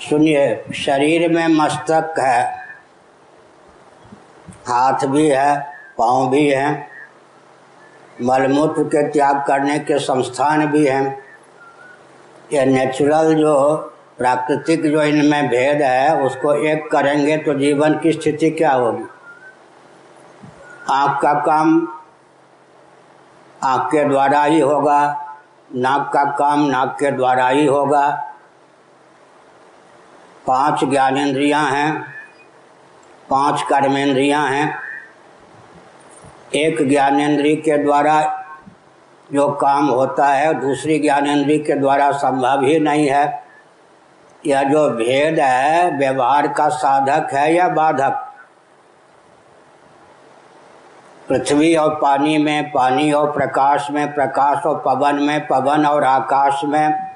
सुनिए, शरीर में मस्तक है, हाथ भी है, पाँव भी है, मलमूत्र के त्याग करने के संस्थान भी हैं। ये नेचुरल जो प्राकृतिक जो इनमें भेद है, उसको एक करेंगे तो जीवन की स्थिति क्या होगी? आँख का काम आँख के द्वारा ही होगा, नाक का काम नाक के द्वारा ही होगा। पाँच ज्ञानेन्द्रियाँ हैं, पाँच कर्मेंद्रियाँ हैं। एक ज्ञानेन्द्रिय के द्वारा जो काम होता है, दूसरी ज्ञानेन्द्रिय के द्वारा संभव ही नहीं है। यह जो भेद है, व्यवहार का साधक है या बाधक। पृथ्वी और पानी में, पानी और प्रकाश में, प्रकाश और पवन में, पवन और आकाश में,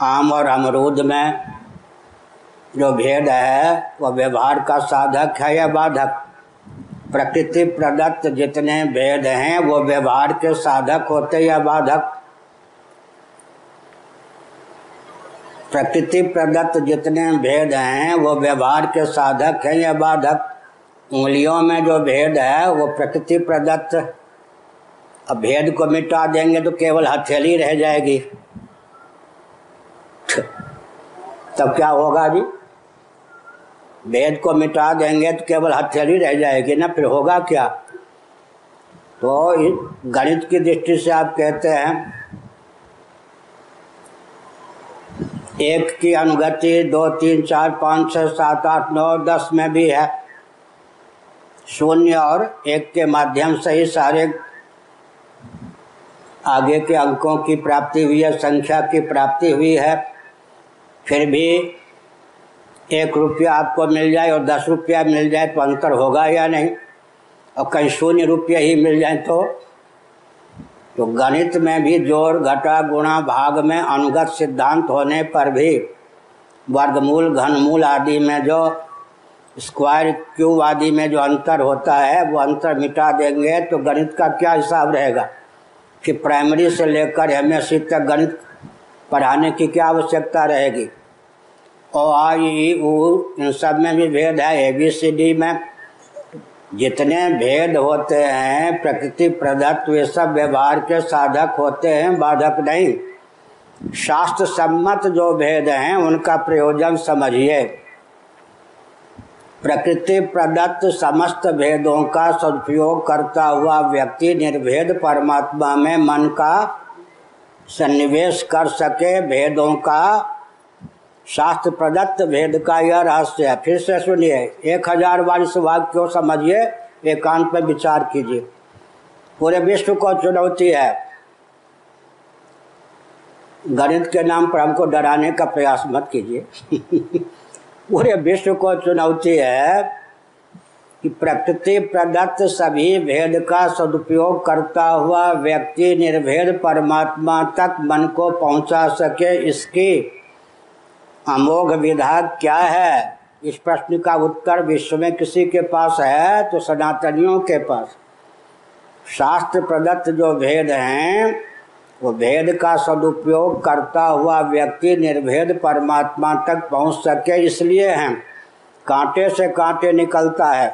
आम और अमरूद में जो भेद है वह व्यवहार का साधक है या बाधक? प्रकृति प्रदत्त जितने भेद हैं, वो व्यवहार के साधक होते या बाधक? प्रकृति प्रदत्त जितने भेद हैं, वो व्यवहार के साधक हैं या बाधक? उंगलियों में जो भेद है, वो प्रकृति प्रदत्त। अब भेद को मिटा देंगे तो केवल हथेली रह जाएगी। तब क्या होगा जी? भेद को मिटा देंगे तो केवल हथेली रह जाएगी ना, फिर होगा क्या? तो गणित की दृष्टि से आप कहते हैं, एक की अनुगति दो, तीन, चार, पाँच छः सात, आठ, नौ, दस में भी है। शून्य और एक के माध्यम से ही सारे आगे के अंकों की प्राप्ति हुई है, संख्या की प्राप्ति हुई है। फिर भी एक रुपया आपको मिल जाए और दस रुपया मिल जाए तो अंतर होगा या नहीं? और कहीं शून्य रुपये ही मिल जाए तो? तो गणित में भी जोड़ घटा, गुणा, भाग में अनुगत सिद्धांत होने पर भी वर्गमूल, घनमूल आदि में जो स्क्वायर क्यूब आदि में जो अंतर होता है, वो अंतर मिटा देंगे तो गणित का क्या हिसाब रहेगा? कि प्राइमरी से लेकर एम तक गणित पढ़ाने की क्या आवश्यकता रहेगी? ओ आई ऊ इन सब में भी भेद है ए बी सी डी में। जितने भेद होते हैं, प्रकृति, प्रदत्त, वे सब व्यवहार के साधक होते हैं, बाधक नहीं। शास्त्र सम्मत जो भेद हैं, उनका प्रयोजन समझिए। प्रकृति, प्रदत्त समस्त भेदों का सदुपयोग करता हुआ व्यक्ति निर्भेद परमात्मा में मन का सन्निवेश कर सके, भेदों का शास्त्र प्रदत्त भेद का यह रहस्य है। फिर से सुनिए। एक हज़ार बार इस वाक्य समझिए, एकांत पर विचार कीजिए। पूरे विश्व को चुनौती है। गणित के नाम पर हमको डराने का प्रयास मत कीजिए। पूरे विश्व को चुनौती है कि प्रकृति प्रदत्त सभी भेद का सदुपयोग करता हुआ व्यक्ति निर्भेद परमात्मा तक मन को पहुँचा सके इसकी अमोघ विधा क्या है? इस प्रश्न का उत्तर विश्व में किसी के पास है तो सनातनियों के पास। शास्त्र प्रदत्त जो भेद हैं, वो भेद का सदुपयोग करता हुआ व्यक्ति निर्भेद परमात्मा तक पहुँच सके, इसलिए हैं। कांटे से कांटे निकलता है।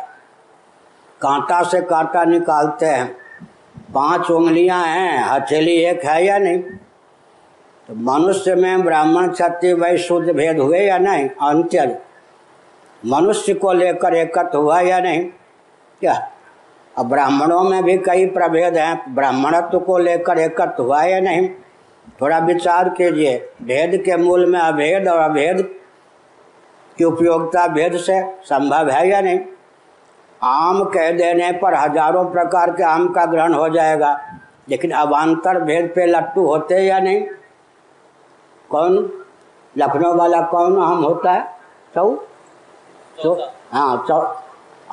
कांटा से कांटा निकालते हैं। पाँच उंगलियाँ हैं, हथेली एक है या नहीं? तो मनुष्य में ब्राह्मण क्षत्रिय वैश्य शुद्ध भेद हुए या नहीं? अंत्य मनुष्य को लेकर एकत्र हुआ या नहीं? क्या? अब ब्राह्मणों में भी कई प्रभेद हैं। ब्राह्मणत्व को लेकर एकत्र हुआ या नहीं? थोड़ा विचार कीजिए। भेद के मूल में अभेद और अभेद की उपयोगिता भेद से संभव है या नहीं? आम कह देने पर हज़ारों प्रकार के आम का ग्रहण हो जाएगा। लेकिन अवान्तर भेद पे लट्टू होते या नहीं? कौन? लखनऊ वाला कौन आम होता है? चौ? तो हाँ चौ।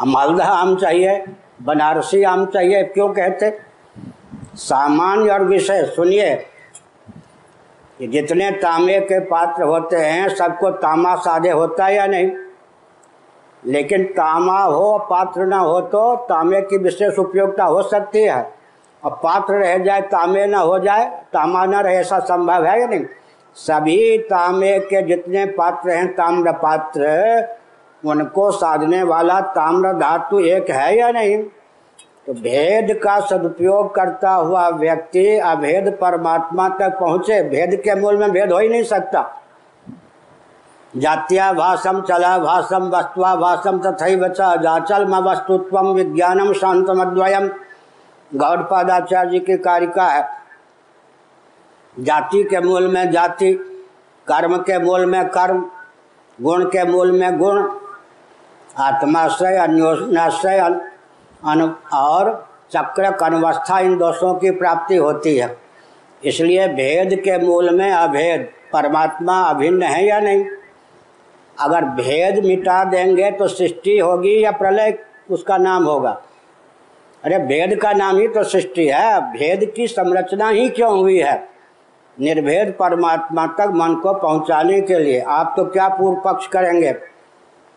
मालदा आम चाहिए बनारसी आम चाहिए क्यों कहते? सामान्य और विषय सुनिए। कि जितने तांबे के पात्र होते हैं सबको तामा साधे होता है या नहीं? लेकिन तामा हो पात्र ना हो तो तांबे की विशेष उपयोगिता हो सकती है। और पात्र रह जाए तांबे ना हो जाए तामा ना रहे ऐसा संभव है या नहीं? सभी तांबे के जितने पात्र हैं, ताम्र पात्र। उनको साधने वाला ताम्र धातु एक है या नहीं? तो भेद का सदुपयोग करता हुआ व्यक्ति अभेद परमात्मा तक पहुँचे। भेद के मूल में भेद हो ही नहीं सकता। जात्या भाषम, चला भाषम वस्तुआ भाषम तथा जाचल म वस्तुत्व विज्ञानम शांतमद्वयम गौड़पादाचार्य जी की कारिका है। जाति के मूल में जाति, कर्म के मूल में कर्म, गुण के मूल में गुण, आत्माश्रय, अन्योन्याश्रय और चक्र कनवस्था इन दोषों की प्राप्ति होती है। इसलिए भेद के मूल में अभेद, परमात्मा अभिन्न है या नहीं? अगर भेद मिटा देंगे तो सृष्टि होगी या प्रलय, उसका नाम होगा। अरे भेद का नाम ही तो सृष्टि है। भेद की संरचना ही क्यों हुई है? निर्भेद परमात्मा तक मन को पहुँचाने के लिए। आप तो क्या पूर्व पक्ष करेंगे?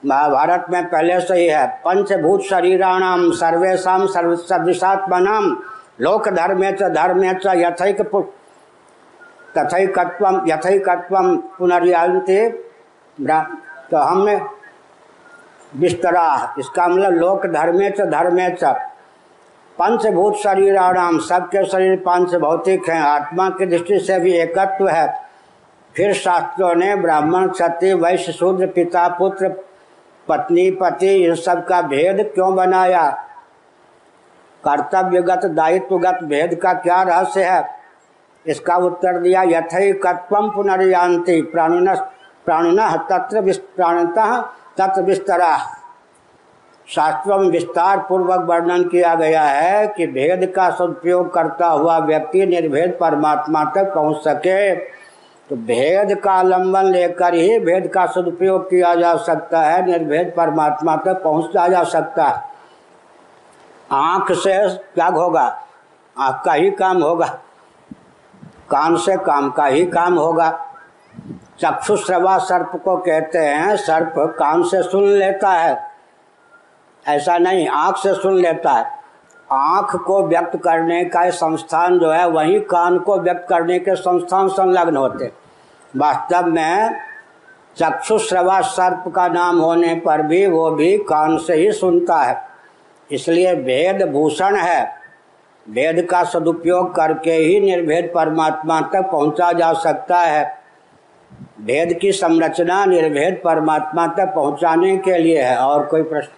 महाभारत में पहले से ही है, पंचभूत शरीराणाम सर्वेशा सर्व सदृशात्मनाम लोक धर्मे च धर्मे च यथैक तथैकत्व यथैकत्व पुनर्यांते तो हमने विस्तरा इसका मतलब लोक धर्मे च धर्मे च पंचभूत शरीर आराम, सबके शरीर पंच भौतिक हैं। आत्मा की दृष्टि से भी एकत्व है। फिर शास्त्रों ने ब्राह्मण, क्षत्रिय, वैश्य, शूद्र, पिता, पुत्र, पत्नी, पति, इन सब का भेद क्यों बनाया? कर्तव्यगत, दायित्वगत भेद का क्या रहस्य है? इसका उत्तर दिया यथकत्व पुनर्यांति प्राणिन प्राणिन तत्र प्राणतः तत्र विस्तरा। शास्त्रों में विस्तार पूर्वक वर्णन किया गया है कि भेद का सदुपयोग करता हुआ व्यक्ति निर्भेद परमात्मा तक पहुँच सके। तो भेद का आलंबन लेकर ही भेद का सदुपयोग किया जा सकता है, निर्भेद परमात्मा तक पहुँचा जा सकता है। आँख से क्या होगा, आँख का ही काम होगा, कान से काम का ही काम होगा। चक्षुश्रवा सर्प को कहते हैं, सर्प कान से सुन लेता है। ऐसा नहीं, आँख से सुन लेता है। आँख को व्यक्त करने का संस्थान जो है, वही कान को व्यक्त करने के संस्थान संलग्न होते वास्तव में चक्षुश्रवा सर्प का नाम होने पर भी वो भी कान से ही सुनता है। इसलिए भेद भूषण है। भेद का सदुपयोग करके ही निर्भेद परमात्मा तक पहुँचा जा सकता है। भेद की संरचना निर्भेद परमात्मा तक पहुँचाने के लिए है, और कोई प्रश्न?